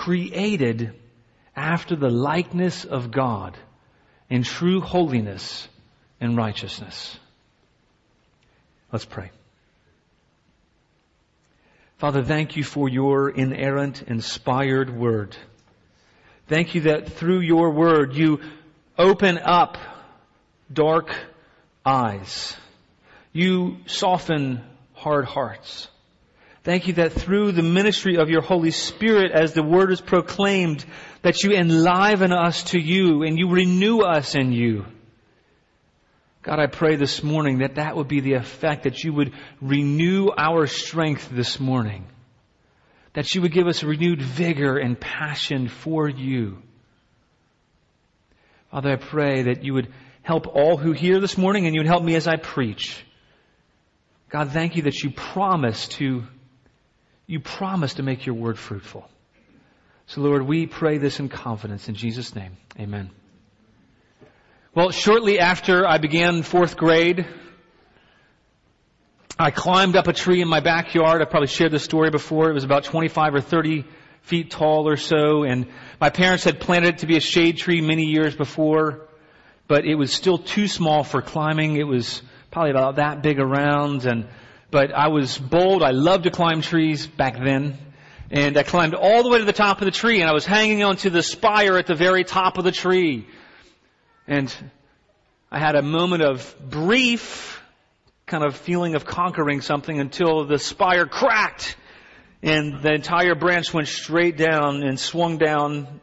created after the likeness of God in true holiness and righteousness. Let's pray. Father, thank you for your inerrant, inspired word. Thank you that through your word you open up dark eyes. You soften hard hearts. Thank you that through the ministry of your Holy Spirit as the word is proclaimed, that you enliven us to you and you renew us in you. God, I pray this morning that that would be the effect, that you would renew our strength this morning. That you would give us renewed vigor and passion for you. Father, I pray that you would help all who hear this morning and you would help me as I preach. God, thank you that you promise to, you promise to make your word fruitful. So Lord, we pray this in confidence in Jesus' name. Amen. Well, shortly after I began fourth grade, I climbed up a tree in my backyard. I probably shared this story before. It was about 25 or 30 feet tall or so, and my parents had planted it to be a shade tree many years before, but it was still too small for climbing. It was probably about that big around, and but I was bold. I loved to climb trees back then. And I climbed all the way to the top of the tree, and I was hanging onto the spire at the very top of the tree. And I had a moment of brief kind of feeling of conquering something until the spire cracked and the entire branch went straight down and swung down.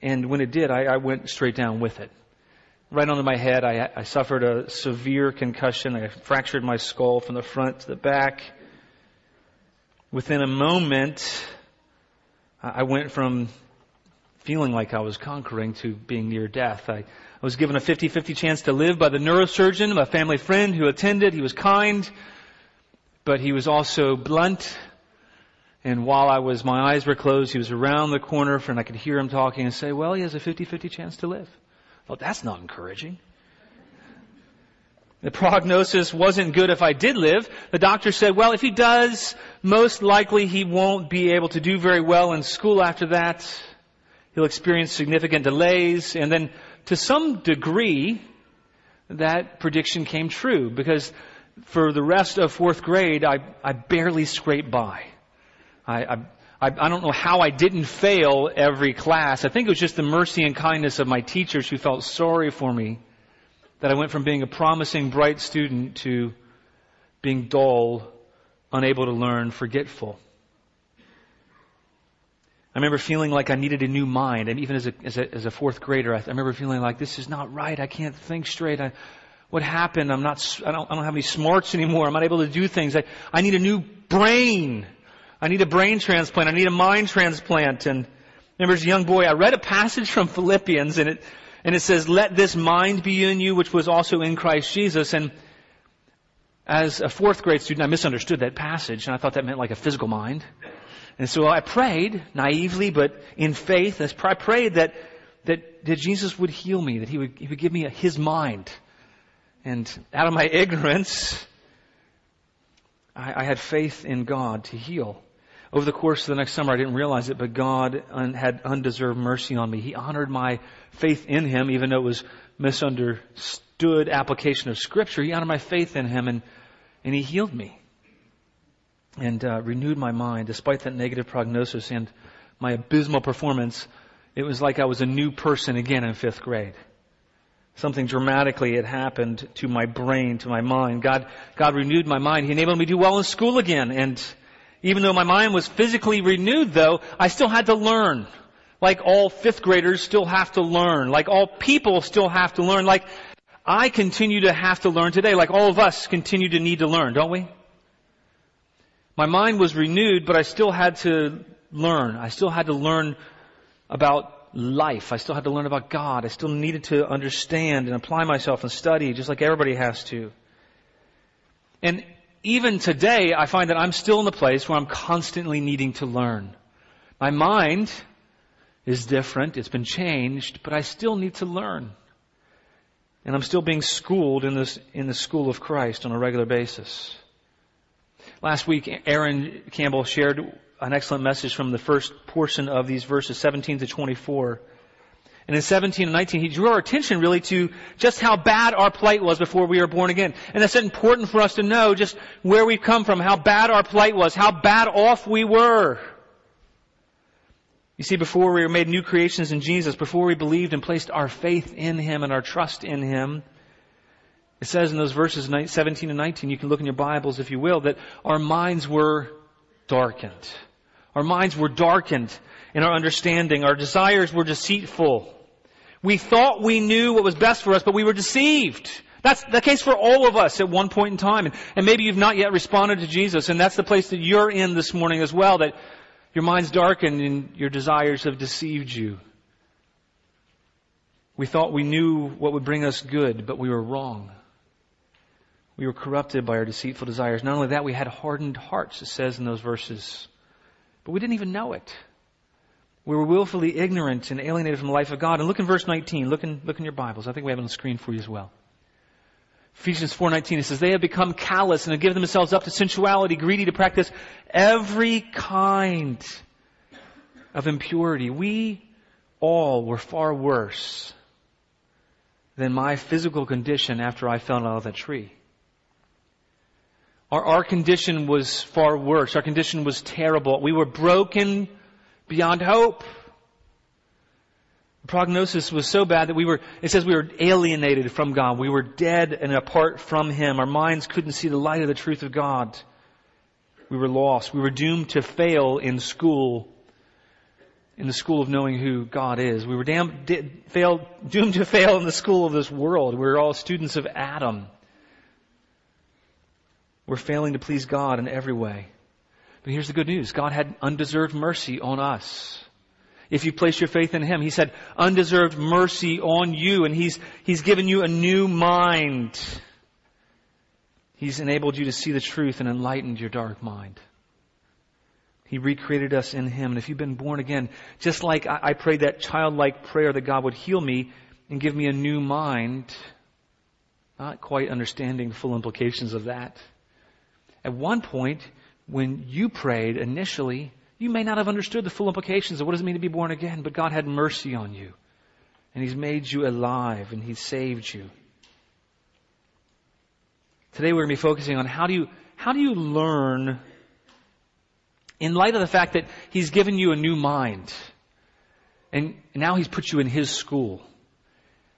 And when it did, I, I went straight down with it. Right onto my head, I, I suffered a severe concussion. I fractured my skull from the front to the back. Within a moment, I went from feeling like I was conquering to being near death. I, I was given a 50-50 chance to live by the neurosurgeon, a family friend who attended. He was kind, but he was also blunt. And while I was, my eyes were closed, he was around the corner and I could hear him talking and say, well, he has a 50-50 chance to live. Thought, that's not encouraging. The prognosis wasn't good if I did live. The doctor said, well, if he does, most likely he won't be able to do very well in school after that. He'll experience significant delays, and then to some degree, that prediction came true because for the rest of fourth grade, I, I barely scraped by. I, I, I I, don't know how I didn't fail every class. I think it was just the mercy and kindness of my teachers who felt sorry for me that I went from being a promising, bright student to being dull, unable to learn, forgetful. I remember feeling like I needed a new mind, and even as a, as a, as a fourth grader, I, I, remember feeling like this is not right. I can't think straight. I, what happened? I'm not. I don't, I don't have any smarts anymore. I'm not able to do things. I, I need a new brain. I need a brain transplant. I need a mind transplant. And remember as a young boy, I read a passage from Philippians, and it and it says, "Let this mind be in you, which was also in Christ Jesus." And as a fourth grade student, I misunderstood that passage, and I thought that meant like a physical mind. And so I prayed naively, but in faith, I prayed that, that, that Jesus would heal me, that he would, he would give me his mind. And out of my ignorance, I, I had faith in God to heal. Over the course of the next summer, I didn't realize it, but God un, had undeserved mercy on me. He honored my faith in Him, even though it was misunderstood application of Scripture. He honored my faith in Him, and, and He healed me and uh, renewed my mind despite that negative prognosis and my abysmal performance. It was like I was a new person again in fifth grade. Something dramatically had happened to my brain, to my mind. God, God renewed my mind. He enabled me to do well in school again. And even though my mind was physically renewed though, I still had to learn. Like all fifth graders still have to learn. Like all people still have to learn. Like I continue to have to learn today. Like all of us continue to need to learn, don't we? My mind was renewed, but I still had to learn. I still had to learn about life. I still had to learn about God. I still needed to understand and apply myself and study just like everybody has to. And even today, I find that I'm still in the place where I'm constantly needing to learn. My mind is different. It's been changed, but I still need to learn. And I'm still being schooled in this, in the school of Christ on a regular basis. Last week, Aaron Campbell shared an excellent message from the first portion of these verses, 17 to 24. And in 17 and 19, he drew our attention really to just how bad our plight was before we were born again. And that's important for us to know just where we've come from, how bad our plight was, how bad off we were. You see, before we were made new creations in Jesus, before we believed and placed our faith in Him and our trust in Him, it says in those verses 17 and 19, you can look in your Bibles if you will, that our minds were darkened. Our minds were darkened in our understanding. Our desires were deceitful. We thought we knew what was best for us, but we were deceived. That's the case for all of us at one point in time. And, and maybe you've not yet responded to Jesus, and that's the place that you're in this morning as well, that your mind's darkened and your desires have deceived you. We thought we knew what would bring us good, but we were wrong. We were corrupted by our deceitful desires. Not only that, we had hardened hearts, it says in those verses. But we didn't even know it. We were willfully ignorant and alienated from the life of God. And look in verse 19. Look in, look in your Bibles. I think we have it on the screen for you as well. Ephesians 4:19 it says they have become callous and have given themselves up to sensuality, greedy to practice every kind of impurity. We all were far worse than my physical condition after I fell out of that tree. Our, our condition was far worse. Our condition was terrible. We were broken beyond hope. The prognosis was so bad that we were, it says we were alienated from God. We were dead and apart from Him. Our minds couldn't see the light of the truth of God. We were lost. We were doomed to fail in school, in the school of knowing who God is. We were damn, failed, doomed to fail in the school of this world. We were all students of Adam. We're failing to please God in every way. Here's the good news. God had undeserved mercy on us. If you place your faith in Him, He said undeserved mercy on you and He's, He's given you a new mind. He's enabled you to see the truth and enlightened your dark mind. He recreated us in Him. And if you've been born again, just like I, I prayed that childlike prayer that God would heal me and give me a new mind, not quite understanding the full implications of that. At one point, when you prayed initially, you may not have understood the full implications of what does it mean to be born again, but God had mercy on you. And He's made you alive and He's saved you. Today we're going to be focusing on how do you, how do you learn in light of the fact that He's given you a new mind and now He's put you in His school.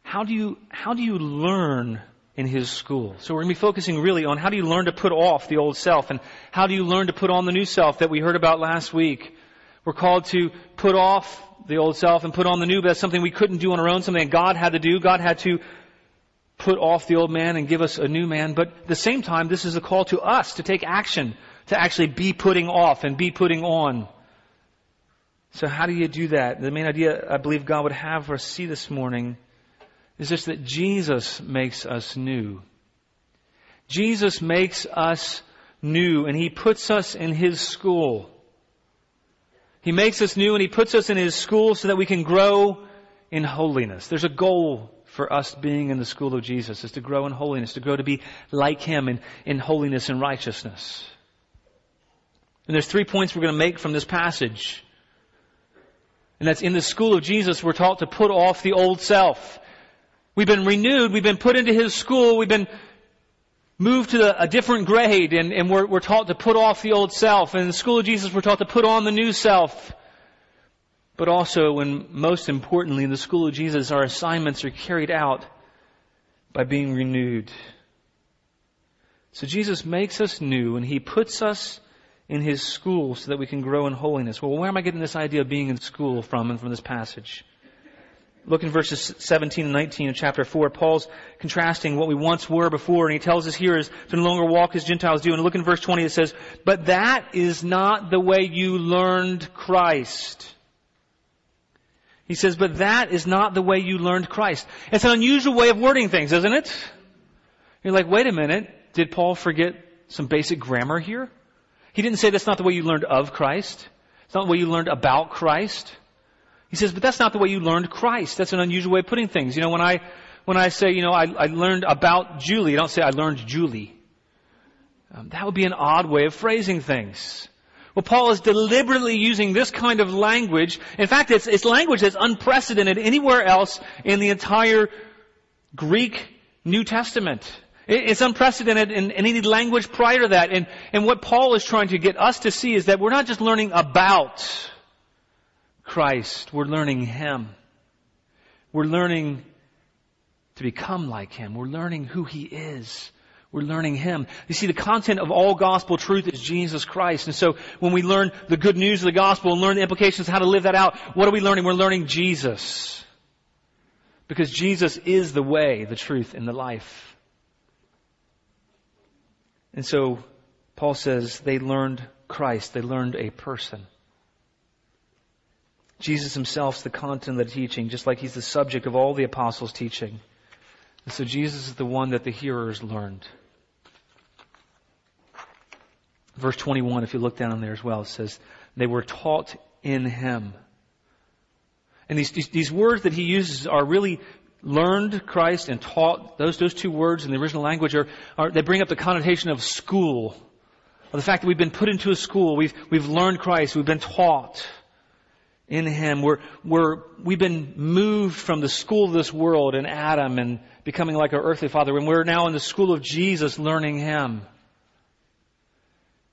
How do you, how do you learn in his school. So we're going to be focusing really on how do you learn to put off the old self and how do you learn to put on the new self that we heard about last week. We're called to put off the old self and put on the new, but that's something we couldn't do on our own, something that God had to do. God had to put off the old man and give us a new man. But at the same time, this is a call to us to take action, to actually be putting off and be putting on. So how do you do that? The main idea I believe God would have for us see this morning is just that Jesus makes us new. Jesus makes us new and He puts us in His school. He makes us new and He puts us in His school so that we can grow in holiness. There's a goal for us being in the school of Jesus is to grow in holiness, to grow to be like Him in, in holiness and righteousness. And there's three points we're going to make from this passage. And that's in the school of Jesus, we're taught to put off the old self. We've been renewed. We've been put into His school. We've been moved to a different grade and, and we're, we're taught to put off the old self. And in the school of Jesus, we're taught to put on the new self. But also, and most importantly, in the school of Jesus, our assignments are carried out by being renewed. So Jesus makes us new and He puts us in His school so that we can grow in holiness. Well, where am I getting this idea of being in school from and from this passage? Look in verses 17 and 19 in chapter 4. Paul's contrasting what we once were before, and he tells us here is to no longer walk as Gentiles do. And look in verse 20, it says, But that is not the way you learned Christ. He says, But that is not the way you learned Christ. It's an unusual way of wording things, isn't it? You're like, wait a minute, did Paul forget some basic grammar here? He didn't say that's not the way you learned of Christ. It's not the way you learned about Christ. He says, but that's not the way you learned Christ. That's an unusual way of putting things. You know, when I, when I say, you know, I, I learned about Julie, I don't say I learned Julie. Um, that would be an odd way of phrasing things. Well, Paul is deliberately using this kind of language. In fact, it's, it's language that's unprecedented anywhere else in the entire Greek New Testament. It's unprecedented in, in, any language prior to that. And, and what Paul is trying to get us to see is that we're not just learning about Christ. We're learning Him. We're learning to become like Him. We're learning who He is. We're learning Him. You see, the content of all gospel truth is Jesus Christ. And so when we learn the good news of the gospel and learn the implications of how to live that out, what are we learning? We're learning Jesus. Because Jesus is the way, the truth, and the life. And so Paul says they learned Christ. They learned a person. Jesus himself is the content of the teaching, just like he's the subject of all the apostles' teaching. And so Jesus is the one that the hearers learned. Verse 21, if you look down there as well, it says, they were taught in him. And these, these, these words that he uses are really learned Christ and taught. Those, those two words in the original language are, are, they bring up the connotation of school. Of the fact that we've been put into a school. We've, we've learned Christ. We've been taught in Him. We're, we're, we've been moved from the school of this world and Adam and becoming like our earthly father. And we're now in the school of Jesus learning Him.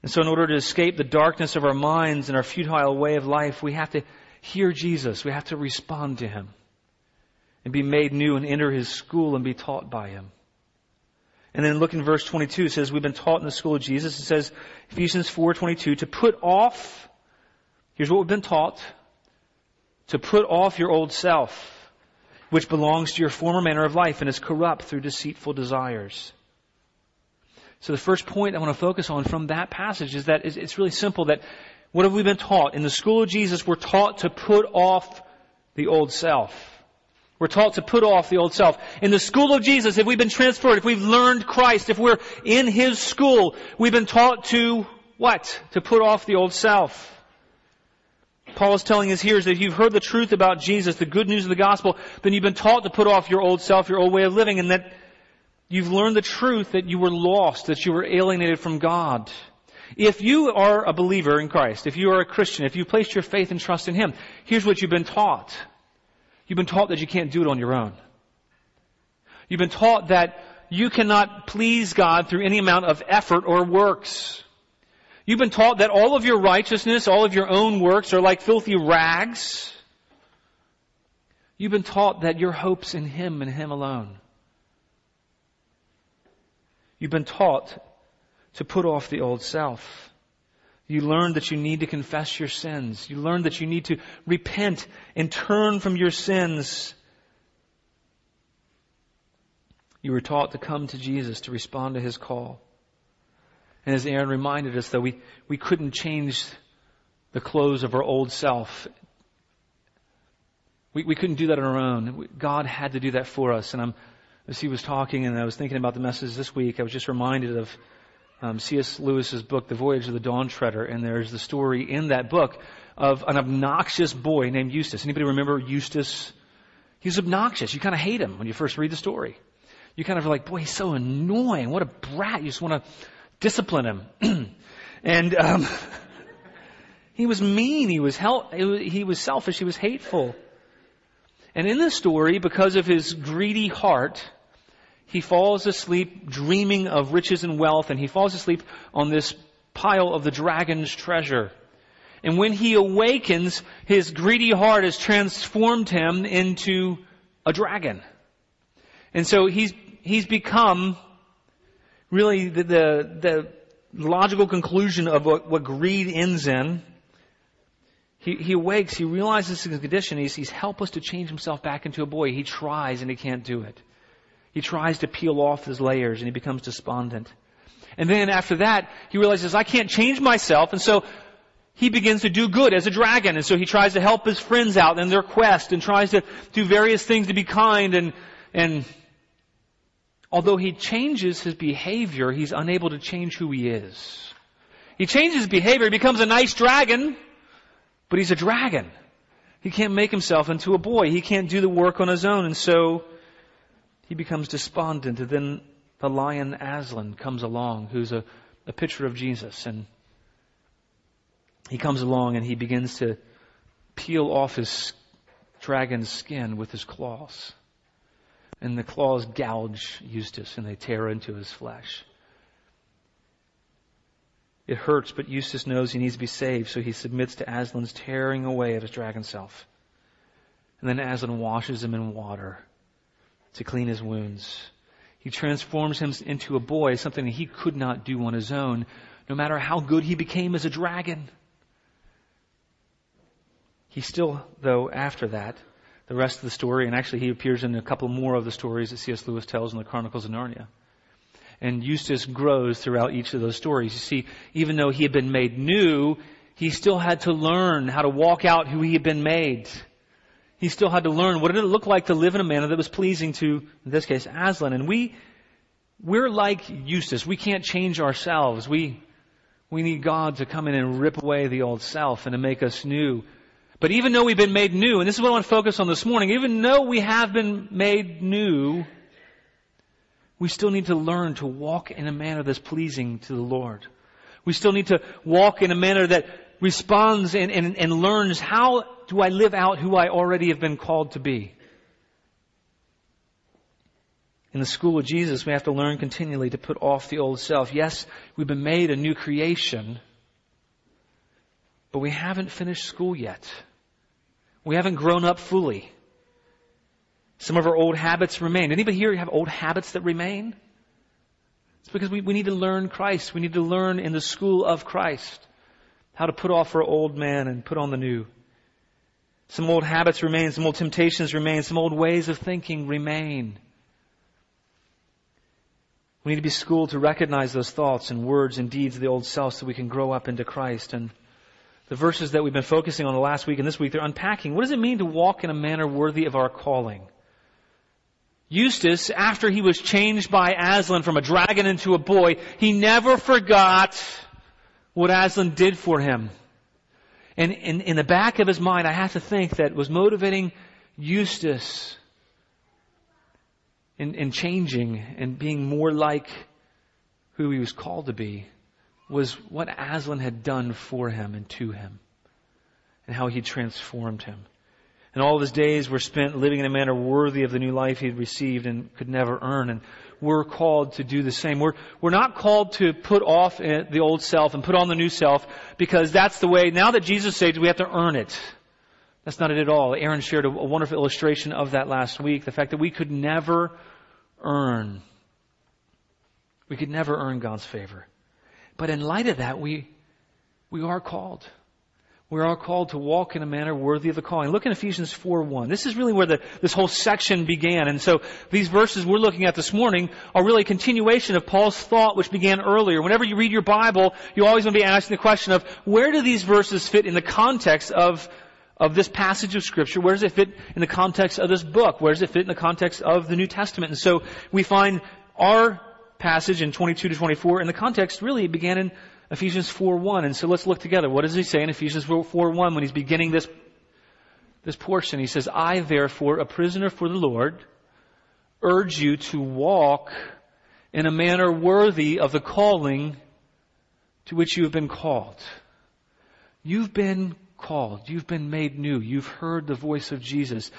And so in order to escape the darkness of our minds and our futile way of life, we have to hear Jesus. We have to respond to Him and be made new and enter His school and be taught by Him. And then look in verse 22, it says, we've been taught in the school of Jesus. It says, Ephesians 4.22, to put off, here's what we've been taught, to put off your old self, which belongs to your former manner of life and is corrupt through deceitful desires. So the first point I want to focus on from that passage is that it's really simple that what have we been taught? In the school of Jesus, we're taught to put off the old self. We're taught to put off the old self. In the school of Jesus, if we've been transferred, if we've learned Christ, if we're in His school, we've been taught to what? To put off the old self. Paul is telling us here is that if you've heard the truth about Jesus, the good news of the gospel, then you've been taught to put off your old self, your old way of living, and that you've learned the truth that you were lost, that you were alienated from God. If you are a believer in Christ, if you are a Christian, if you placed your faith and trust in Him, here's what you've been taught. You've been taught that you can't do it on your own. You've been taught that you cannot please God through any amount of effort or works. You've been taught that all of your righteousness, all of your own works are like filthy rags. You've been taught that your hope's in Him and Him alone. You've been taught to put off the old self. You learned that you need to confess your sins. You learned that you need to repent and turn from your sins. You were taught to come to Jesus to respond to His call. And as Aaron reminded us, that we, we couldn't change the clothes of our old self. We, we couldn't do that on our own. God had to do that for us. And I'm, as he was talking and I was thinking about the message this week, I was just reminded of um, C.S. Lewis's book, The Voyage of the Dawn Treader. And there's the story in that book of an obnoxious boy named Eustace. Anybody remember Eustace? He's obnoxious. You kind of hate him when you first read the story. You kind of are like, boy, he's so annoying. What a brat. You just want to discipline him. and um, he was mean. He was hel- he was selfish. He was hateful. And in the story, because of his greedy heart, he falls asleep dreaming of riches and wealth, and he falls asleep on this pile of the dragon's treasure. And when he awakens, his greedy heart has transformed him into a dragon. And so he's, he's become really the, the, the logical conclusion of what, what greed ends in, He, he awakes, he realizes his condition, he's, he's helpless to change himself back into a boy. He tries and he can't do it. He tries to peel off his layers and he becomes despondent. And then after that, he realizes, I can't change myself, and so he begins to do good as a dragon, and so he tries to help his friends out in their quest and tries to do various things to be kind and, and although he changes his behavior, he's unable to change who he is. He changes his behavior, he becomes a nice dragon, but he's a dragon. He can't make himself into a boy. He can't do the work on his own, and so he becomes despondent. And then the lion Aslan comes along, who's a, a picture of Jesus, and he comes along and he begins to peel off his dragon's skin with his claws. And the claws gouge Eustace and they tear into his flesh. It hurts, but Eustace knows he needs to be saved, so he submits to Aslan's tearing away of his dragon self. And then Aslan washes him in water to clean his wounds. He transforms him into a boy, something he could not do on his own, no matter how good he became as a dragon. He still, though, after that, the rest of the story, and actually he appears in a couple more of the stories that C.S. Lewis tells in the Chronicles of Narnia. And Eustace grows throughout each of those stories. You see, even though he had been made new, he still had to learn how to walk out who he had been made. He still had to learn what did it look like to live in a manner that was pleasing to, in this case, Aslan. And we, we're like Eustace. We can't change ourselves. We, we need God to come in and rip away the old self and to make us new. But even though we've been made new, and this is what I want to focus on this morning, even though we have been made new, we still need to learn to walk in a manner that's pleasing to the Lord. We still need to walk in a manner that responds and, and, and learns how do I live out who I already have been called to be. In the school of Jesus, we have to learn continually to put off the old self. Yes, we've been made a new creation, but we haven't finished school yet. We haven't grown up fully. Some of our old habits remain. Anybody here have old habits that remain? It's because we, we need to learn Christ. We need to learn in the school of Christ how to put off our old man and put on the new. Some old habits remain, some old temptations remain, some old ways of thinking remain. We need to be schooled to recognize those thoughts and words and deeds of the old self so we can grow up into Christ. And the verses that we've been focusing on the last week and this week, they're unpacking. What does it mean to walk in a manner worthy of our calling? Eustace, after he was changed by Aslan from a dragon into a boy, he never forgot what Aslan did for him. And in, in the back of his mind, I have to think that was motivating Eustace in, in changing and being more like who he was called to be was what Aslan had done for him and to him and how he transformed him. And all of his days were spent living in a manner worthy of the new life he had received and could never earn. And we're called to do the same. We're, we're not called to put off eh, the old self and put on the new self because that's the way, now that Jesus saved, we have to earn it. That's not it at all. Aaron shared a, a wonderful illustration of that last week. The fact that we could never earn, we could never earn God's favor. But in light of that, we, we are called. We are called to walk in a manner worthy of the calling. Look in Ephesians 4:1. This is really where the, this whole section began. And so these verses we're looking at this morning are really a continuation of Paul's thought which began earlier. Whenever you read your Bible, you always want to be asking the question of where do these verses fit in the context of of this passage of scripture? Where does it fit in the context of this book? Where does it fit in the context of the New Testament? And so we find our passage in 22 to 24 and the context really began in Ephesians 4:1. And so let's look together. What does he say in Ephesians 4:1 when he's beginning this this portion? He says, "I therefore, a prisoner for the Lord, urge you to walk in a manner worthy of the calling to which you have been called." You've been called. You've been made new. You've heard the voice of Jesus.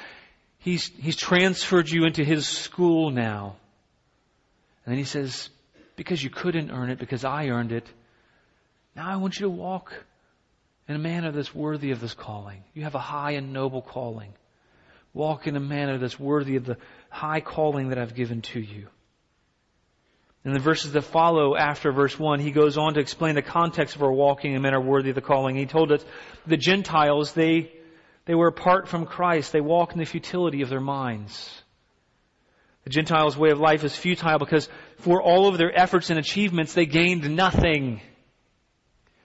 He's, he's transferred you into his school now. And then he says, because you couldn't earn it, because I earned it, now I want you to walk in a manner that's worthy of this calling. You have a high and noble calling. Walk in a manner that's worthy of the high calling that I've given to you. In the verses that follow after verse 1, he goes on to explain the context of our walking men are worthy of the calling. He told us the Gentiles, they, they were apart from Christ. They walked in the futility of their minds. The Gentiles' way of life is futile because for all of their efforts and achievements, they gained nothing.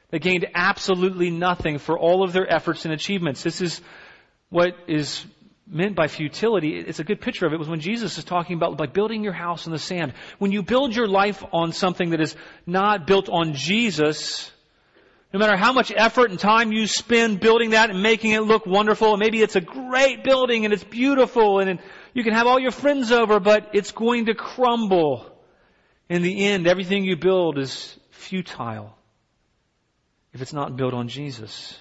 They gained absolutely nothing for all of their efforts and achievements. This is what is meant by futility, it's a good picture of it, was when Jesus is talking about like building your house in the sand. When you build your life on something that is not built on Jesus, no matter how much effort and time you spend building that and making it look wonderful, and maybe it's a great building and it's beautiful and you can have all your friends over, but it's going to crumble. In the end, everything you build is futile if it's not built on Jesus.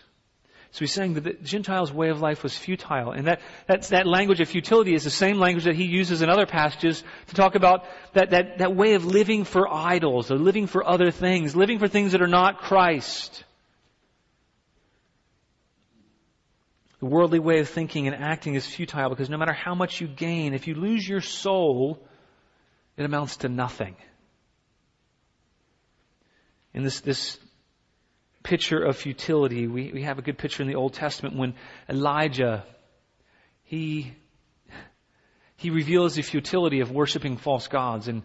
So he's saying that the Gentiles' way of life was futile. And that, that language of futility is the same language that he uses in other passages to talk about that, that, that way of living for idols, or living for other things, living for things that are not Christ. The worldly way of thinking and acting is futile because no matter how much you gain, if you lose your soul, it amounts to nothing. In this, this picture of futility. We, we have a good picture in the Old Testament when Elijah, he, he reveals the futility of worshiping false gods and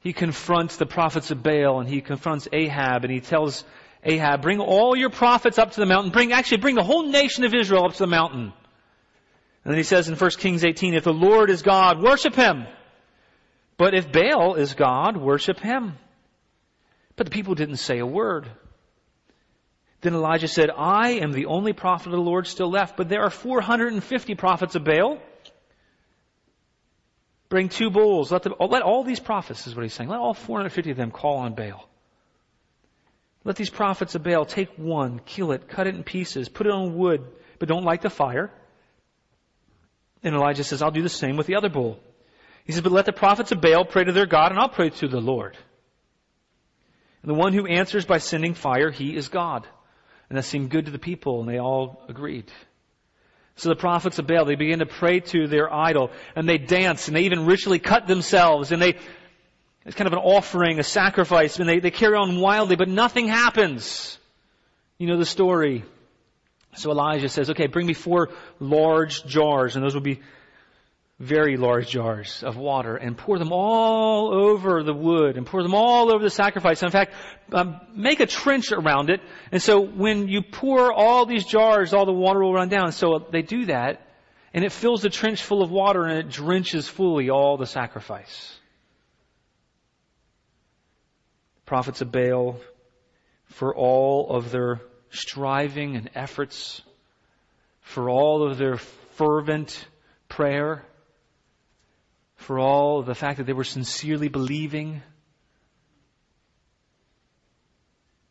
he confronts the prophets of Baal and he confronts Ahab and he tells Ahab, bring all your prophets up to the mountain. Bring, actually bring the whole nation of Israel up to the mountain. And then he says in 1 Kings 18, if the Lord is God, worship him. But if Baal is God, worship him. But the people didn't say a word. Then Elijah said, I am the only prophet of the Lord still left, but there are 450 prophets of Baal. Bring two bulls. Let, them, let all these prophets, is what he's saying, let all 450 of them call on Baal. Let these prophets of Baal take one, kill it, cut it in pieces, put it on wood, but don't light the fire. And Elijah says, I'll do the same with the other bull. He says, but let the prophets of Baal pray to their God, and I'll pray to the Lord. And the one who answers by sending fire, he is God. And that seemed good to the people, and they all agreed. So the prophets of Baal, they begin to pray to their idol, and they dance, and they even ritually cut themselves, and they, it's kind of an offering, a sacrifice, and they, they carry on wildly, but nothing happens. You know the story. So Elijah says, okay, bring me four large jars, and those will be very large jars of water and pour them all over the wood and pour them all over the sacrifice. in fact, um, make a trench around it. And so when you pour all these jars, all the water will run down. So they do that and it fills the trench full of water and it drenches fully all the sacrifice. Prophets of Baal, for all of their striving and efforts, for all of their fervent prayer, for all the fact that they were sincerely believing.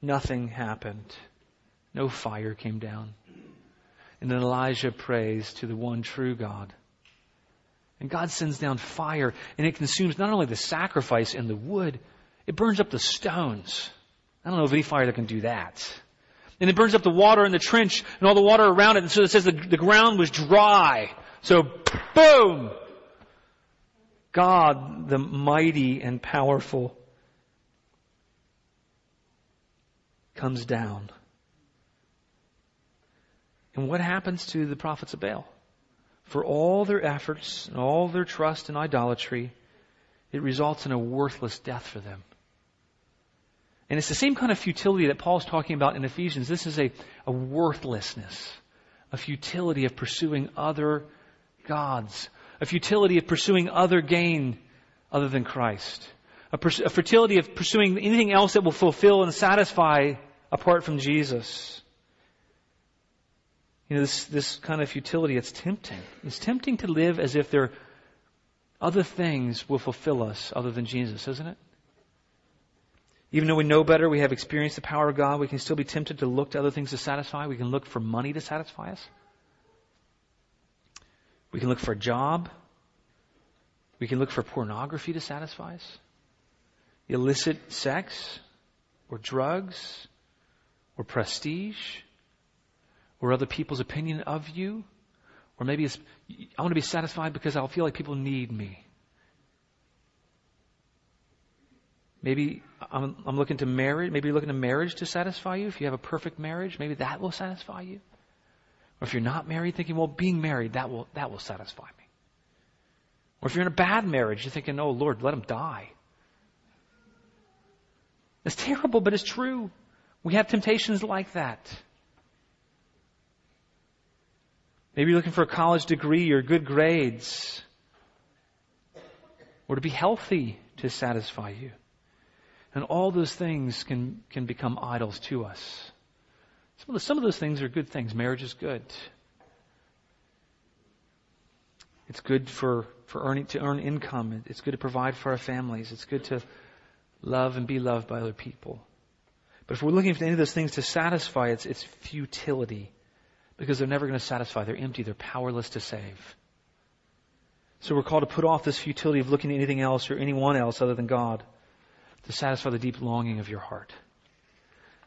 Nothing happened. No fire came down. And then Elijah prays to the one true God. And God sends down fire and it consumes not only the sacrifice and the wood, it burns up the stones. I don't know of any fire that can do that. And it burns up the water in the trench and all the water around it. And so it says the, the ground was dry. So boom! God, the mighty and powerful, comes down. And what happens to the prophets of Baal? For all their efforts and all their trust in idolatry, it results in a worthless death for them. And it's the same kind of futility that Paul's talking about in Ephesians. This is a, a worthlessness, a futility of pursuing other gods, a futility of pursuing other gain other than Christ, a, pers- a futility of pursuing anything else that will fulfill and satisfy apart from Jesus. You know, this, this kind of futility, it's tempting. It's tempting to live as if there other things will fulfill us other than Jesus, isn't it? Even though we know better, we have experienced the power of God, we can still be tempted to look to other things to satisfy. We can look for money to satisfy us. We can look for a job. We can look for pornography to satisfy us. Illicit sex or drugs or prestige or other people's opinion of you. Or maybe it's, I want to be satisfied because I'll feel like people need me. Maybe I'm, I'm looking to marriage. Maybe you're looking to marriage to satisfy you. If you have a perfect marriage, maybe that will satisfy you. Or if you're not married, thinking, well, being married, that will, that will satisfy me. Or if you're in a bad marriage, you're thinking, oh, Lord, let him die. It's terrible, but it's true. We have temptations like that. Maybe you're looking for a college degree or good grades. Or to be healthy to satisfy you. And all those things can, can become idols to us. Some of, the, some of those things are good things. Marriage is good. It's good for, for earning, to earn income. It's good to provide for our families. It's good to love and be loved by other people. But if we're looking for any of those things to satisfy, it's, it's futility. Because they're never going to satisfy. They're empty. They're powerless to save. So we're called to put off this futility of looking at anything else or anyone else other than God to satisfy the deep longing of your heart.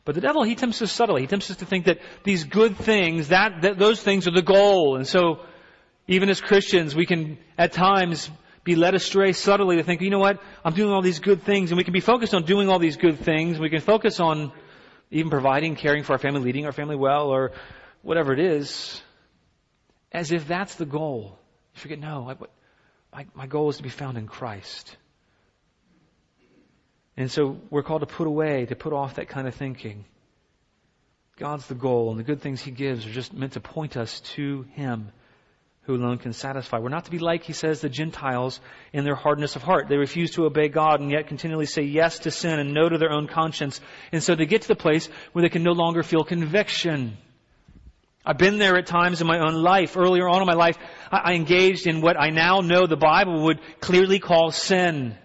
But the devil, he tempts us subtly. He tempts us to think that these good things, that, that those things are the goal. And so, even as Christians, we can at times be led astray subtly to think, you know what, I'm doing all these good things, and we can be focused on doing all these good things. We can focus on even providing, caring for our family, leading our family well, or whatever it is, as if that's the goal. You forget, no, I, my, my goal is to be found in Christ. And so we're called to put away, to put off that kind of thinking. God's the goal, and the good things He gives are just meant to point us to Him who alone can satisfy. We're not to be like, he says, the Gentiles in their hardness of heart. They refuse to obey God and yet continually say yes to sin and no to their own conscience. And so they get to the place where they can no longer feel conviction. I've been there at times in my own life. Earlier on in my life, I engaged in what I now know the Bible would clearly call sin.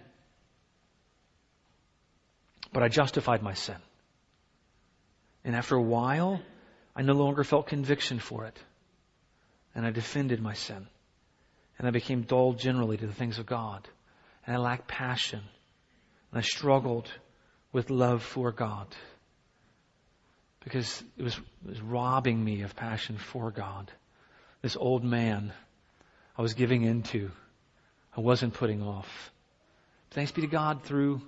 But I justified my sin. And after a while, I no longer felt conviction for it. And I defended my sin. And I became dull generally to the things of God. And I lacked passion. And I struggled with love for God. Because it was, it was robbing me of passion for God. This old man I was giving into, I wasn't putting off. Thanks be to God through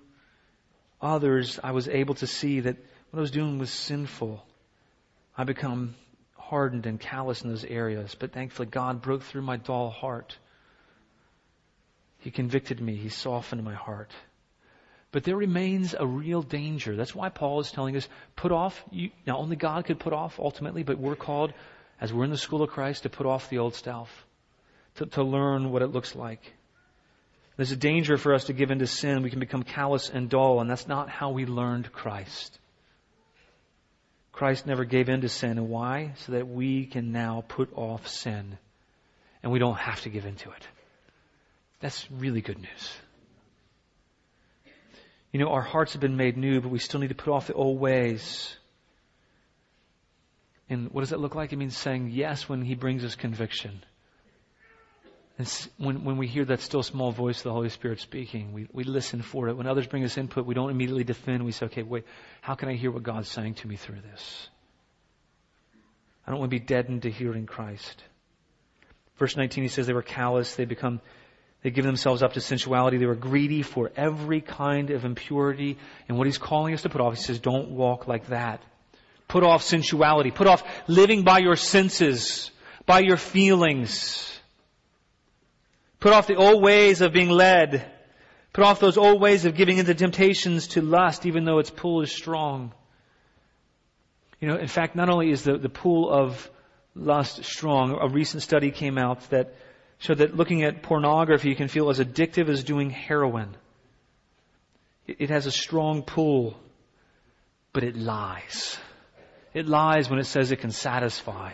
others, I was able to see that what I was doing was sinful. I become hardened and callous in those areas, but thankfully God broke through my dull heart. He convicted me. He softened my heart. But there remains a real danger. That's why Paul is telling us, put off, you, now only God could put off ultimately, but we're called, as we're in the school of Christ, to put off the old stuff, to, to learn what it looks like. There's a danger for us to give into sin. We can become callous and dull, and that's not how we learned Christ. Christ never gave in to sin. And why? So that we can now put off sin. And we don't have to give into it. That's really good news. You know, our hearts have been made new, but we still need to put off the old ways. And what does that look like? It means saying yes when He brings us conviction. And when, when we hear that still small voice of the Holy Spirit speaking, we, we listen for it. When others bring us input, we don't immediately defend. We say, okay, wait, how can I hear what God's saying to me through this? I don't want to be deadened to hearing Christ. Verse 19, he says they were callous. They become, they give themselves up to sensuality. They were greedy for every kind of impurity. And what he's calling us to put off, he says, don't walk like that. Put off sensuality. Put off living by your senses, by your feelings. Put off the old ways of being led. Put off those old ways of giving into temptations to lust, even though its pull is strong. You know, in fact, not only is the, the pull of lust strong, a recent study came out that showed that looking at pornography can feel as addictive as doing heroin. It, it has a strong pull, but it lies. It lies when it says it can satisfy.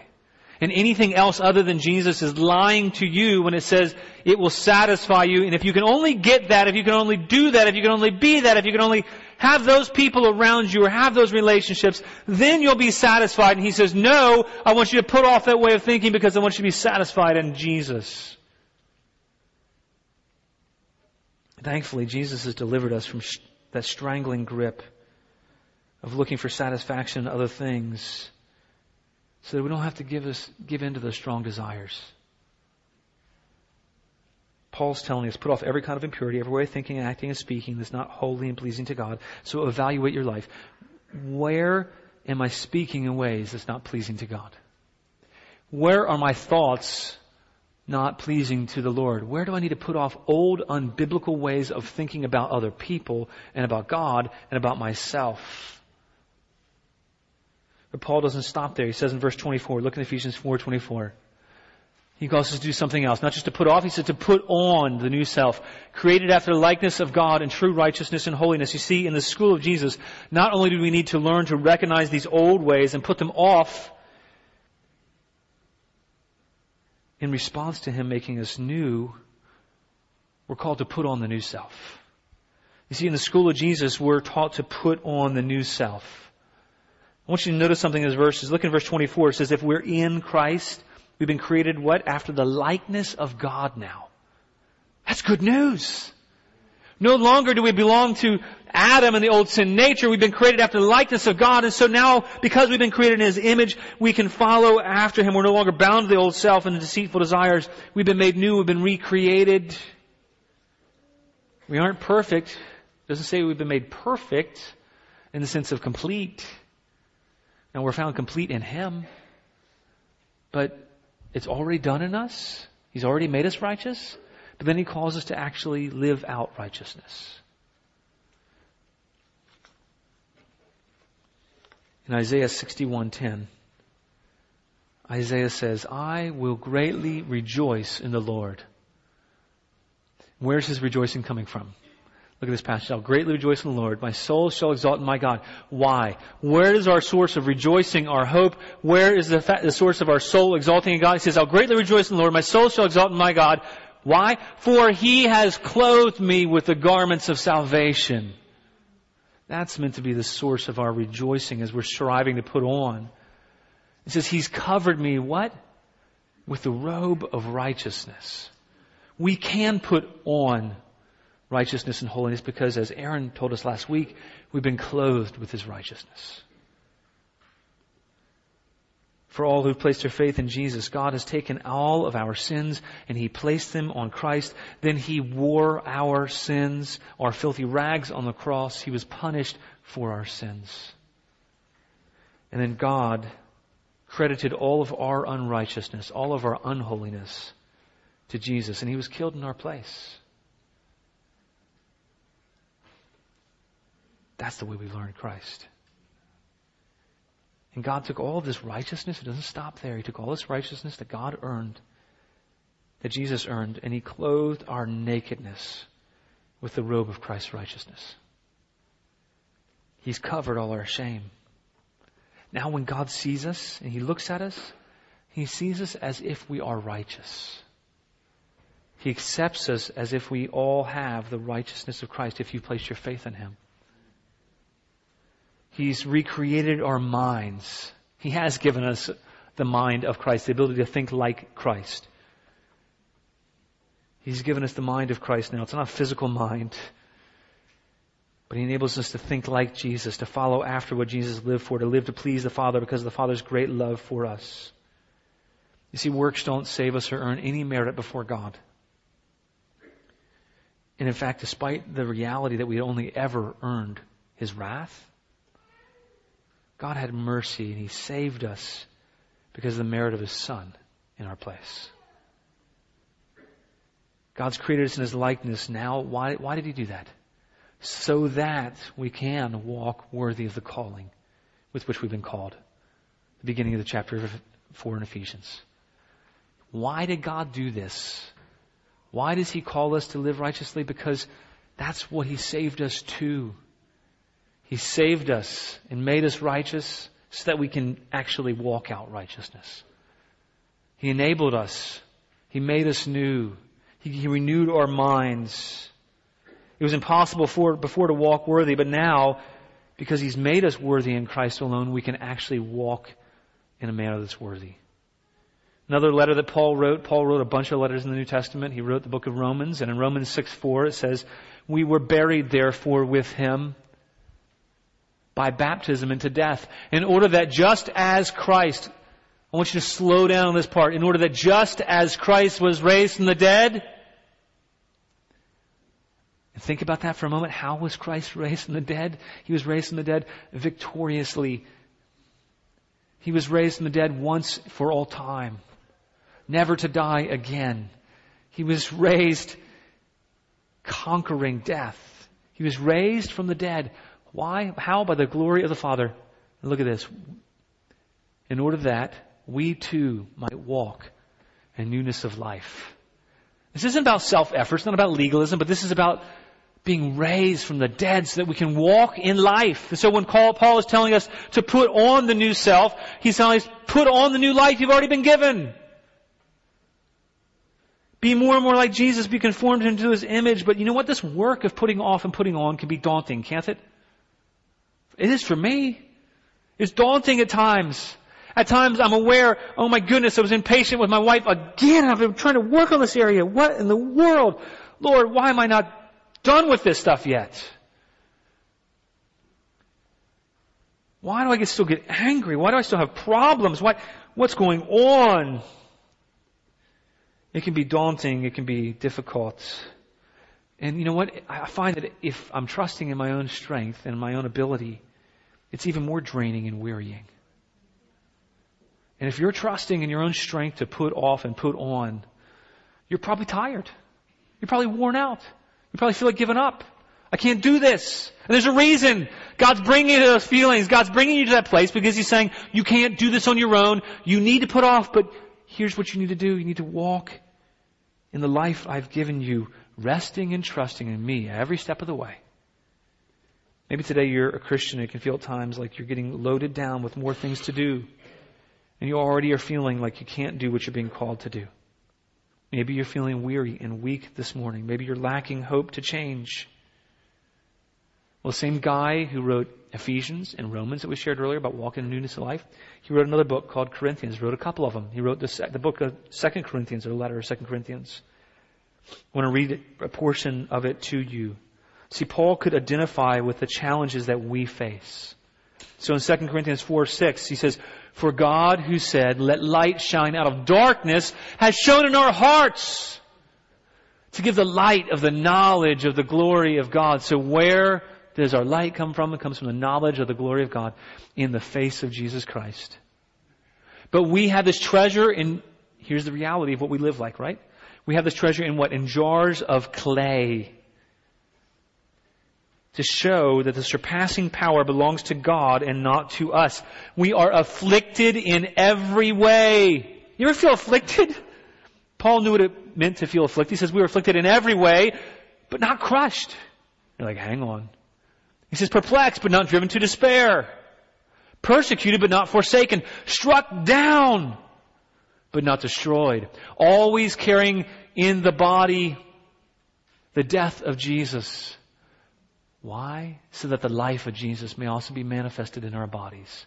And anything else other than Jesus is lying to you when it says it will satisfy you. And if you can only get that, if you can only do that, if you can only be that, if you can only have those people around you or have those relationships, then you'll be satisfied. And he says, no, I want you to put off that way of thinking because I want you to be satisfied in Jesus. Thankfully, Jesus has delivered us from that strangling grip of looking for satisfaction in other things so that we don't have to give us give in to those strong desires. Paul's telling us, put off every kind of impurity, every way of thinking and acting and speaking that's not holy and pleasing to God. So evaluate your life. Where am I speaking in ways that's not pleasing to God? Where are my thoughts not pleasing to the Lord? Where do I need to put off old, unbiblical ways of thinking about other people and about God and about myself? But Paul doesn't stop there. He says in verse 24, look at Ephesians 4:24. He calls us to do something else, not just to put off, he said to put on the new self, created after the likeness of God in true righteousness and holiness. You see, in the school of Jesus, not only do we need to learn to recognize these old ways and put them off, in response to Him making us new, we're called to put on the new self. You see, in the school of Jesus, we're taught to put on the new self. I want you to notice something in this verse. Look in verse 24. It says, if we're in Christ, we've been created what? After the likeness of God now. That's good news. No longer do we belong to Adam and the old sin nature. We've been created after the likeness of God. And so now, because we've been created in His image, we can follow after Him. We're no longer bound to the old self and the deceitful desires. We've been made new. We've been recreated. We aren't perfect. It doesn't say we've been made perfect in the sense of complete. And we're found complete in Him. But it's already done in us. He's already made us righteous. But then He calls us to actually live out righteousness. In Isaiah 61:10, Isaiah says, "I will greatly rejoice in the Lord." Where's his rejoicing coming from? Look at this passage. I'll greatly rejoice in the Lord. My soul shall exalt in my God. Why? Where is our source of rejoicing, our hope? Where is the, fa- the source of our soul exalting in God? He says, I'll greatly rejoice in the Lord. My soul shall exalt in my God. Why? For he has clothed me with the garments of salvation. That's meant to be the source of our rejoicing as we're striving to put on. It says, He's covered me, what? With the robe of righteousness. We can put on righteousness and holiness because, as Aaron told us last week, we've been clothed with His righteousness. For all who've placed their faith in Jesus, God has taken all of our sins and He placed them on Christ. Then He wore our sins, our filthy rags on the cross. He was punished for our sins. And then God credited all of our unrighteousness, all of our unholiness to Jesus, and He was killed in our place. That's the way we learn Christ. And God took all this righteousness, it doesn't stop there. He took all this righteousness that God earned, that Jesus earned, and He clothed our nakedness with the robe of Christ's righteousness. He's covered all our shame. Now when God sees us and He looks at us, He sees us as if we are righteous. He accepts us as if we all have the righteousness of Christ if you place your faith in Him. He's recreated our minds. He has given us the mind of Christ, the ability to think like Christ. He's given us the mind of Christ now. It's not a physical mind, but He enables us to think like Jesus, to follow after what Jesus lived for, to live to please the Father because of the Father's great love for us. You see, works don't save us or earn any merit before God. And in fact, despite the reality that we only ever earned His wrath, God had mercy and He saved us because of the merit of His Son in our place. God's created us in His likeness now. Why, why did He do that? So that we can walk worthy of the calling with which we've been called. The beginning of the chapter 4 in Ephesians. Why did God do this? Why does He call us to live righteously? Because that's what He saved us to. He saved us and made us righteous so that we can actually walk out righteousness. He enabled us. He made us new. He, he renewed our minds. It was impossible for, before to walk worthy, but now, because He's made us worthy in Christ alone, we can actually walk in a manner that's worthy. Another letter that Paul wrote, Paul wrote a bunch of letters in the New Testament. He wrote the book of Romans, and in Romans 6 4 it says, We were buried therefore with Him by baptism into death, in order that just as Christ, I want you to slow down on this part, in order that just as Christ was raised from the dead And think about that for a moment. How was Christ raised from the dead? He was raised from the dead victoriously. He was raised from the dead once for all time, never to die again. He was raised conquering death. He was raised from the dead. Why? How? By the glory of the Father. Look at this. In order that we too might walk in newness of life. This isn't about self-effort. It's not about legalism, but this is about being raised from the dead so that we can walk in life. And so when Paul is telling us to put on the new self, he's telling us, put on the new life you've already been given. Be more and more like Jesus, be conformed into his image. But you know what? This work of putting off and putting on can be daunting, can't it? It is for me. It's daunting at times. At times I'm aware, oh my goodness, I was impatient with my wife again. I've been trying to work on this area. What in the world? Lord, why am I not done with this stuff yet? Why do I still get angry? Why do I still have problems? Why, what's going on? It can be daunting. It can be difficult. And you know what? I find that if I'm trusting in my own strength and my own ability, it's even more draining and wearying. And if you're trusting in your own strength to put off and put on, you're probably tired. You're probably worn out. You probably feel like giving up. I can't do this. And there's a reason. God's bringing you to those feelings. God's bringing you to that place because He's saying, you can't do this on your own. You need to put off, but here's what you need to do. You need to walk in the life I've given you, resting and trusting in me every step of the way. Maybe today you're a Christian and can feel at times like you're getting loaded down with more things to do. And you already are feeling like you can't do what you're being called to do. Maybe you're feeling weary and weak this morning. Maybe you're lacking hope to change. Well, the same guy who wrote Ephesians and Romans that we shared earlier about walking in newness of life, he wrote another book called Corinthians. He wrote a couple of them. He wrote the, the book of Second Corinthians, or the letter of Second Corinthians. I want to read a portion of it to you. See, Paul could identify with the challenges that we face. So in 2 Corinthians 4, 6, he says, For God who said, Let light shine out of darkness, has shone in our hearts to give the light of the knowledge of the glory of God. So where does our light come from? It comes from the knowledge of the glory of God in the face of Jesus Christ. But we have this treasure in, here's the reality of what we live like, right? We have this treasure in what? In jars of clay. To show that the surpassing power belongs to God and not to us. We are afflicted in every way. You ever feel afflicted? Paul knew what it meant to feel afflicted. He says we were afflicted in every way, but not crushed. You're like, hang on. He says, perplexed but not driven to despair. Persecuted but not forsaken. Struck down but not destroyed. Always carrying in the body the death of Jesus. Why? So that the life of Jesus may also be manifested in our bodies.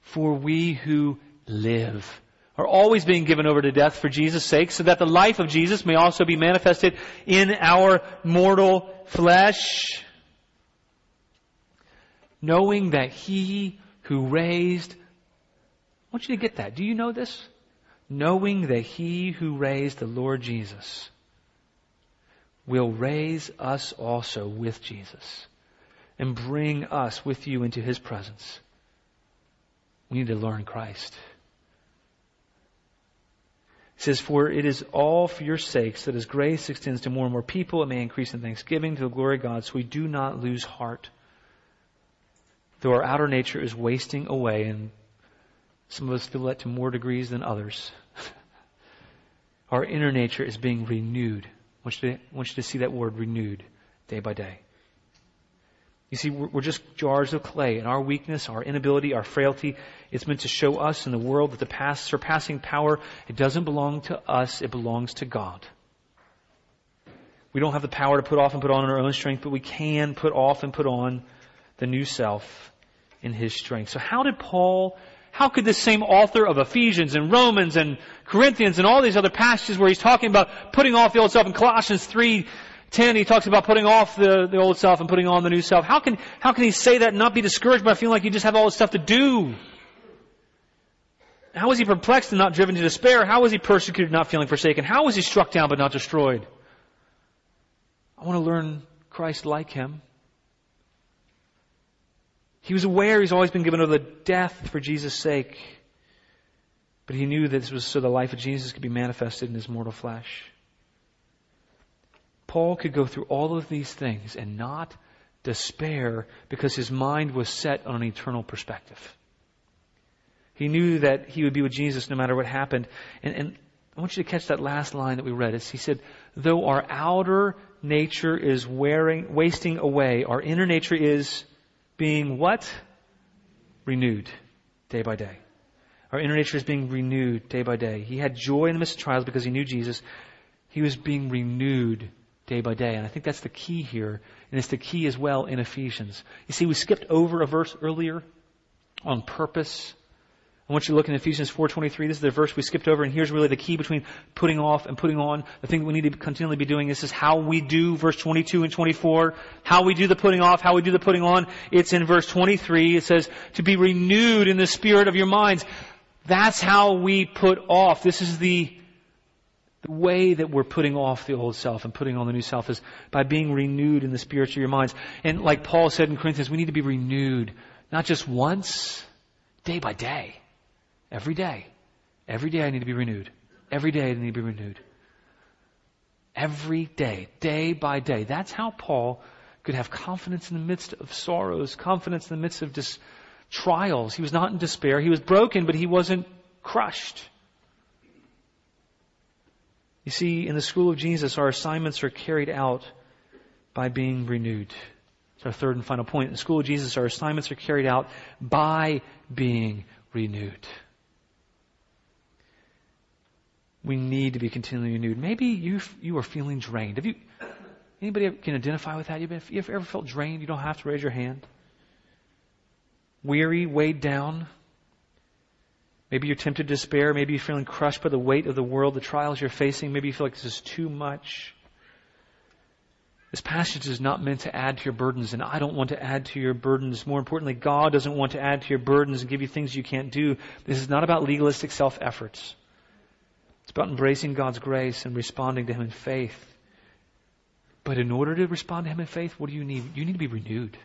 For we who live are always being given over to death for Jesus' sake, so that the life of Jesus may also be manifested in our mortal flesh knowing that he who raised, I want you to get that. Do you know this? Knowing that he who raised the Lord Jesus will raise us also with Jesus and bring us with you into his presence. We need to learn Christ. It says, For it is all for your sakes that as grace extends to more and more people, it may increase in thanksgiving to the glory of God, so we do not lose heart though our outer nature is wasting away, and some of us feel that to more degrees than others, our inner nature is being renewed. I want you to, want you to see that word renewed day by day. You see, we're, we're just jars of clay, and our weakness, our inability, our frailty, it's meant to show us in the world that the past surpassing power, it doesn't belong to us, it belongs to God. We don't have the power to put off and put on in our own strength, but we can put off and put on the new self in his strength. So how did Paul, how could this same author of Ephesians and Romans and Corinthians and all these other passages where he's talking about putting off the old self in Colossians 3, 10, he talks about putting off the, the old self and putting on the new self. How can, how can he say that and not be discouraged by feeling like you just have all this stuff to do? How was he perplexed and not driven to despair? How was he persecuted, and not feeling forsaken? How was he struck down but not destroyed? I want to learn Christ like him. He was aware he's always been given over to death for Jesus' sake. But he knew that this was so the life of Jesus could be manifested in his mortal flesh. Paul could go through all of these things and not despair because his mind was set on an eternal perspective. He knew that he would be with Jesus no matter what happened. And, and I want you to catch that last line that we read. It's, he said, though our outer nature is wearing, wasting away, our inner nature is being what? Renewed day by day. Our inner nature is being renewed day by day. He had joy in the midst of trials because he knew Jesus. He was being renewed day by day. And I think that's the key here. And it's the key as well in Ephesians. You see, we skipped over a verse earlier on purpose. I want you to look in Ephesians 4.23. This is the verse we skipped over, and here's really the key between putting off and putting on. The thing that we need to continually be doing. This is how we do verse 22 and 24. How we do the putting off, how we do the putting on. It's in verse 23. It says, to be renewed in the spirit of your minds. That's how we put off. This is the the way that we're putting off the old self and putting on the new self is by being renewed in the spirit of your minds. And like Paul said in Corinthians, we need to be renewed, not just once, day by day. Every day. Every day I need to be renewed. Every day I need to be renewed. Every day, day by day. That's how Paul could have confidence in the midst of sorrows, confidence in the midst of dis- trials. He was not in despair. He was broken, but he wasn't crushed. You see, in the school of Jesus, our assignments are carried out by being renewed. It's our third and final point. In the school of Jesus, our assignments are carried out by being renewed. We need to be continually renewed. Maybe you you are feeling drained. Have you anybody can identify with that? You've, been, you ever felt drained? You don't have to raise your hand. Weary, weighed down. Maybe you're tempted to despair. Maybe you're feeling crushed by the weight of the world, the trials you're facing. Maybe you feel like this is too much. This passage is not meant to add to your burdens, and I don't want to add to your burdens. More importantly, God doesn't want to add to your burdens and give you things you can't do. This is not about legalistic self efforts. It's about embracing God's grace and responding to Him in faith. But in order to respond to Him in faith, what do you need? You need to be renewed.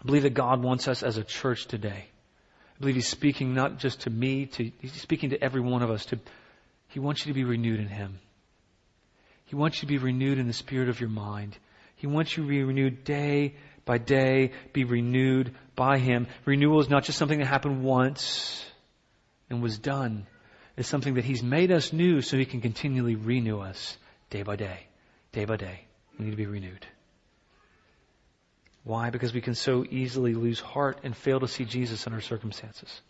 I believe that God wants us as a church today. I believe He's speaking not just to me, to, He's speaking to every one of us. To, he wants you to be renewed in Him. He wants you to be renewed in the spirit of your mind. He wants you to be renewed day by day, be renewed by Him. Renewal is not just something that happened once and was done. is something that He's made us new so He can continually renew us day by day, day by day. We need to be renewed. Why? Because we can so easily lose heart and fail to see Jesus in our circumstances.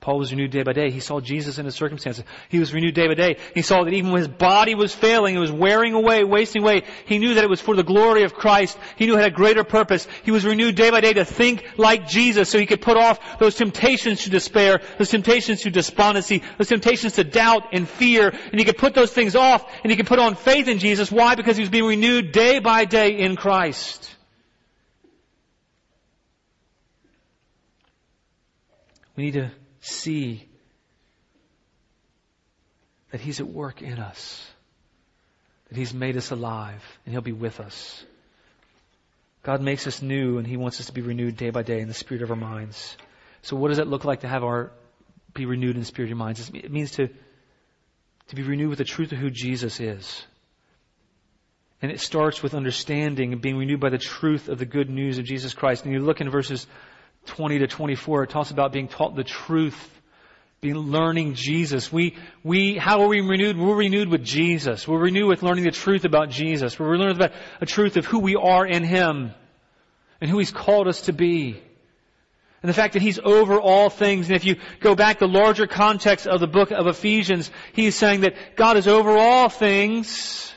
Paul was renewed day by day. He saw Jesus in his circumstances. He was renewed day by day. He saw that even when his body was failing, it was wearing away, wasting away, he knew that it was for the glory of Christ. He knew it had a greater purpose. He was renewed day by day to think like Jesus so he could put off those temptations to despair, those temptations to despondency, those temptations to doubt and fear, and he could put those things off and he could put on faith in Jesus. Why? Because he was being renewed day by day in Christ. We need to see that He's at work in us, that He's made us alive, and He'll be with us. God makes us new, and He wants us to be renewed day by day in the spirit of our minds. So, what does it look like to have our be renewed in the spirit of your minds? It means to to be renewed with the truth of who Jesus is. And it starts with understanding and being renewed by the truth of the good news of Jesus Christ. And you look in verses 20 to 24, it talks about being taught the truth, being learning Jesus. We, we, how are we renewed? We're renewed with Jesus. We're renewed with learning the truth about Jesus. We're learning about a truth of who we are in Him and who He's called us to be. And the fact that He's over all things. And if you go back the larger context of the book of Ephesians, He's saying that God is over all things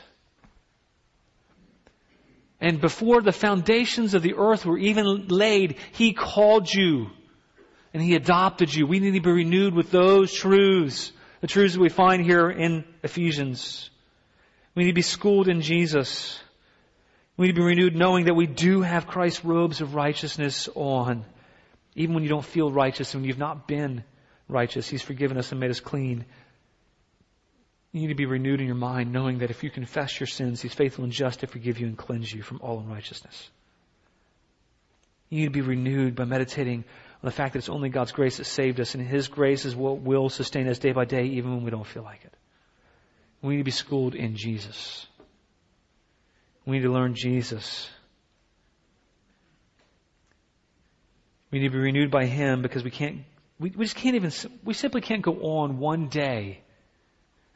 and before the foundations of the earth were even laid, He called you and He adopted you. We need to be renewed with those truths, the truths that we find here in Ephesians. We need to be schooled in Jesus. We need to be renewed knowing that we do have Christ's robes of righteousness on. Even when you don't feel righteous and you've not been righteous, He's forgiven us and made us clean. You need to be renewed in your mind, knowing that if you confess your sins, He's faithful and just to forgive you and cleanse you from all unrighteousness. You need to be renewed by meditating on the fact that it's only God's grace that saved us, and His grace is what will sustain us day by day, even when we don't feel like it. We need to be schooled in Jesus. We need to learn Jesus. We need to be renewed by Him because we can't, we, we just can't even, we simply can't go on one day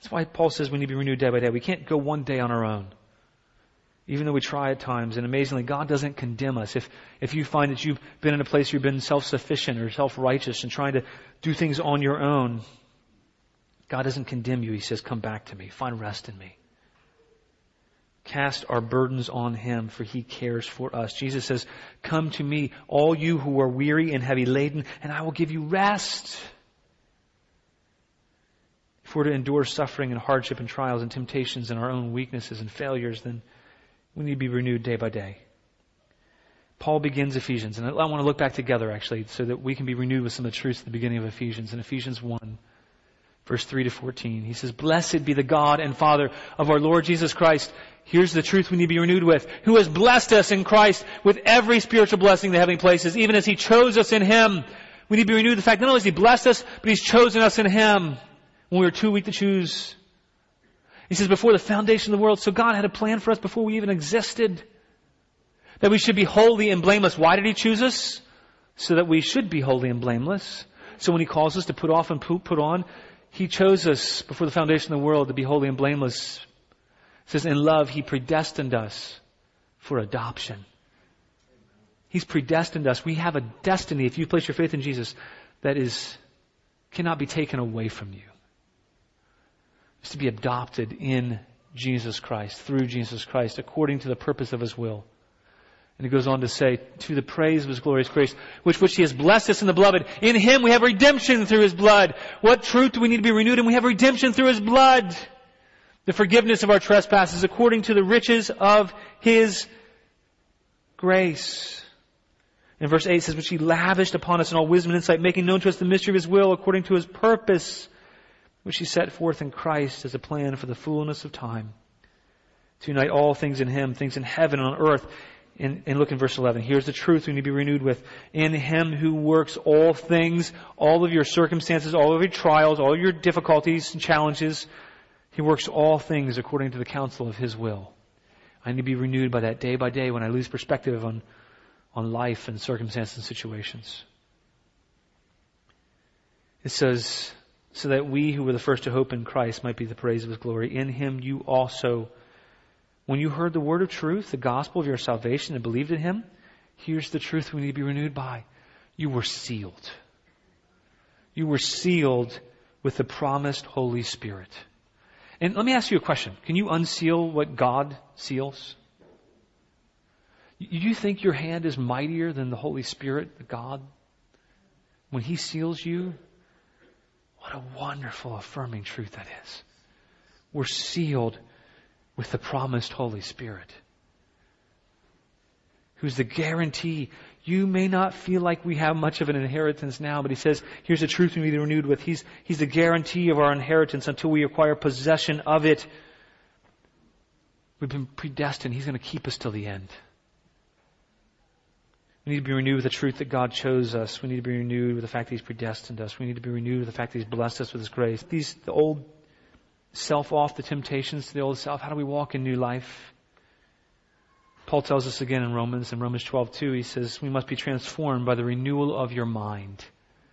that's why Paul says we need to be renewed day by day. We can't go one day on our own. Even though we try at times, and amazingly, God doesn't condemn us. If, if you find that you've been in a place where you've been self-sufficient or self-righteous and trying to do things on your own, God doesn't condemn you. He says, come back to me. Find rest in me. Cast our burdens on Him, for He cares for us. Jesus says, come to me, all you who are weary and heavy laden, and I will give you rest. If we're to endure suffering and hardship and trials and temptations and our own weaknesses and failures, then we need to be renewed day by day. Paul begins Ephesians, and I want to look back together actually so that we can be renewed with some of the truths at the beginning of Ephesians. In Ephesians 1, verse 3 to 14, he says, Blessed be the God and Father of our Lord Jesus Christ. Here's the truth we need to be renewed with, who has blessed us in Christ with every spiritual blessing in the heavenly places, even as he chose us in him. We need to be renewed with the fact not only has he blessed us, but he's chosen us in him when we were too weak to choose. He says, before the foundation of the world, so God had a plan for us before we even existed. That we should be holy and blameless. Why did He choose us? So that we should be holy and blameless. So when He calls us to put off and put on, He chose us before the foundation of the world to be holy and blameless. It says, in love, He predestined us for adoption. He's predestined us. We have a destiny, if you place your faith in Jesus, that is, cannot be taken away from you is to be adopted in Jesus Christ, through Jesus Christ, according to the purpose of His will. And he goes on to say, to the praise of His glorious grace, which which He has blessed us in the beloved. In Him we have redemption through His blood. What truth do we need to be renewed? And we have redemption through His blood. The forgiveness of our trespasses according to the riches of His grace. And verse 8 says, which He lavished upon us in all wisdom and insight, making known to us the mystery of His will according to His purpose which he set forth in Christ as a plan for the fullness of time. To unite all things in him, things in heaven and on earth. And, and look in verse 11. Here's the truth we need to be renewed with. In him who works all things, all of your circumstances, all of your trials, all your difficulties and challenges, he works all things according to the counsel of his will. I need to be renewed by that day by day when I lose perspective on, on life and circumstances and situations. It says, so that we who were the first to hope in Christ might be the praise of his glory. In him you also, when you heard the word of truth, the gospel of your salvation, and believed in him, here's the truth we need to be renewed by. You were sealed. You were sealed with the promised Holy Spirit. And let me ask you a question. Can you unseal what God seals? Do you think your hand is mightier than the Holy Spirit, the God? When He seals you, what a wonderful, affirming truth that is. We're sealed with the promised Holy Spirit, who's the guarantee. You may not feel like we have much of an inheritance now, but he says, here's the truth we need to be renewed with. He's, he's the guarantee of our inheritance until we acquire possession of it. We've been predestined. He's going to keep us till the end. We need to be renewed with the truth that God chose us. We need to be renewed with the fact that He's predestined us. We need to be renewed with the fact that He's blessed us with His grace. These, the old self off, the temptations to the old self. How do we walk in new life? Paul tells us again in Romans, in Romans 12, 2, he says, we must be transformed by the renewal of your mind.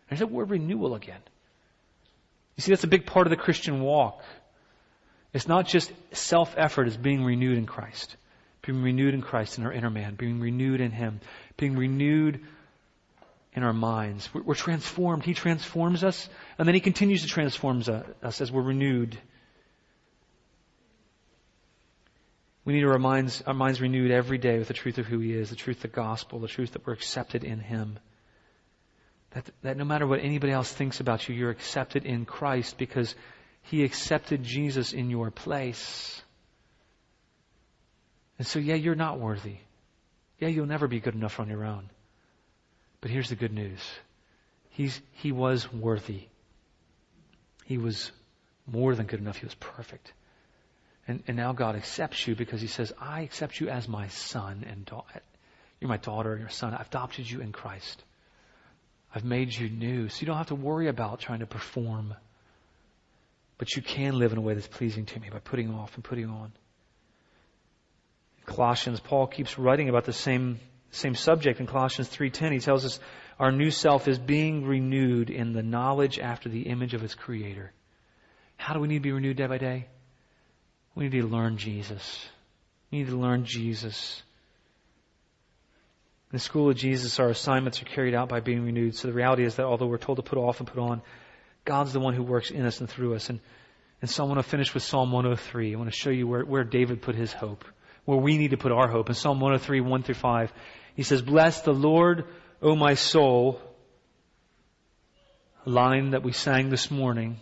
There's that word renewal again. You see, that's a big part of the Christian walk. It's not just self effort, it's being renewed in Christ being renewed in Christ in our inner man, being renewed in Him, being renewed in our minds. We're, we're transformed. He transforms us, and then He continues to transform us uh, as we're renewed. We need our minds, our minds renewed every day with the truth of who He is, the truth of the gospel, the truth that we're accepted in Him. That, that no matter what anybody else thinks about you, you're accepted in Christ because He accepted Jesus in your place. And so, yeah, you're not worthy. Yeah, you'll never be good enough on your own. But here's the good news. He's, he was worthy. He was More than good enough. He was perfect. And, and now God accepts you because He says, I accept you as my son and daughter. You're my daughter, and your son. I've adopted you in Christ. I've made you new. So you don't have to worry about trying to perform. But you can live in a way that's pleasing to me by putting off and putting on. Colossians, Paul keeps writing about the same, same subject in Colossians 3.10. He tells us our new self is being renewed in the knowledge after the image of its creator. How do we need to be renewed day by day? We need to learn Jesus. We need to learn Jesus. In the school of Jesus, our assignments are carried out by being renewed. So the reality is that although we're told to put off and put on, God's the one who works in us and through us. And, and so I want to finish with Psalm 103. I want to show you where, where David put his hope where we need to put our hope. In Psalm 103, 1 through 5, he says, Bless the Lord, O my soul. A line that we sang this morning.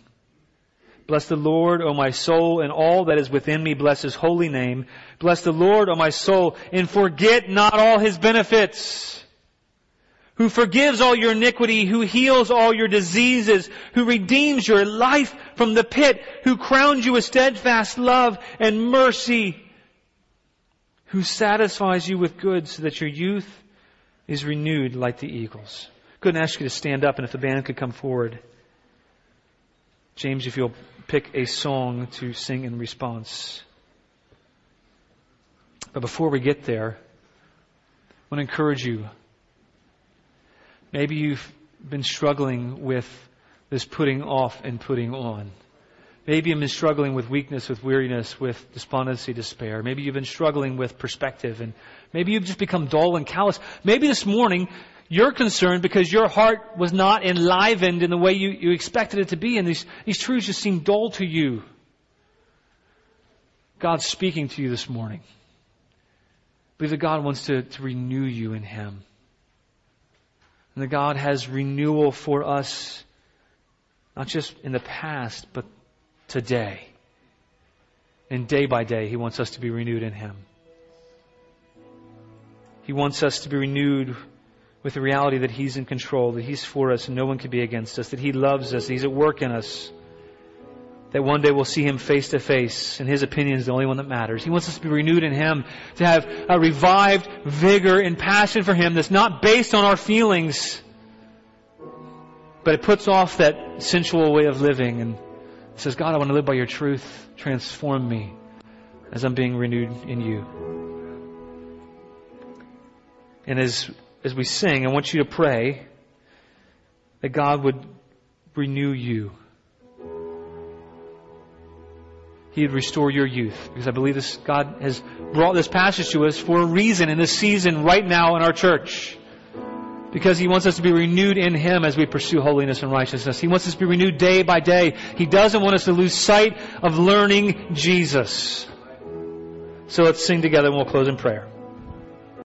Bless the Lord, O my soul, and all that is within me. Bless his holy name. Bless the Lord, O my soul, and forget not all his benefits. Who forgives all your iniquity, who heals all your diseases, who redeems your life from the pit, who crowns you with steadfast love and mercy who satisfies you with good so that your youth is renewed like the eagles. Good, and ask you to stand up, and if the band could come forward. James, if you'll pick a song to sing in response. But before we get there, I want to encourage you. Maybe you've been struggling with this putting off and putting on. Maybe you've been struggling with weakness, with weariness, with despondency, despair. Maybe you've been struggling with perspective and maybe you've just become dull and callous. Maybe this morning you're concerned because your heart was not enlivened in the way you, you expected it to be and these, these truths just seem dull to you. God's speaking to you this morning. Believe that God wants to, to renew you in Him. And that God has renewal for us, not just in the past, but today. And day by day, He wants us to be renewed in Him. He wants us to be renewed with the reality that He's in control, that He's for us and no one can be against us, that He loves us, He's at work in us, that one day we'll see Him face to face and His opinion is the only one that matters. He wants us to be renewed in Him, to have a revived vigor and passion for Him that's not based on our feelings, but it puts off that sensual way of living and says, God, I want to live by your truth. Transform me as I'm being renewed in you. And as, as we sing, I want you to pray that God would renew you. He'd restore your youth. Because I believe this, God has brought this passage to us for a reason in this season right now in our church because He wants us to be renewed in Him as we pursue holiness and righteousness. He wants us to be renewed day by day. He doesn't want us to lose sight of learning Jesus. So let's sing together and we'll close in prayer.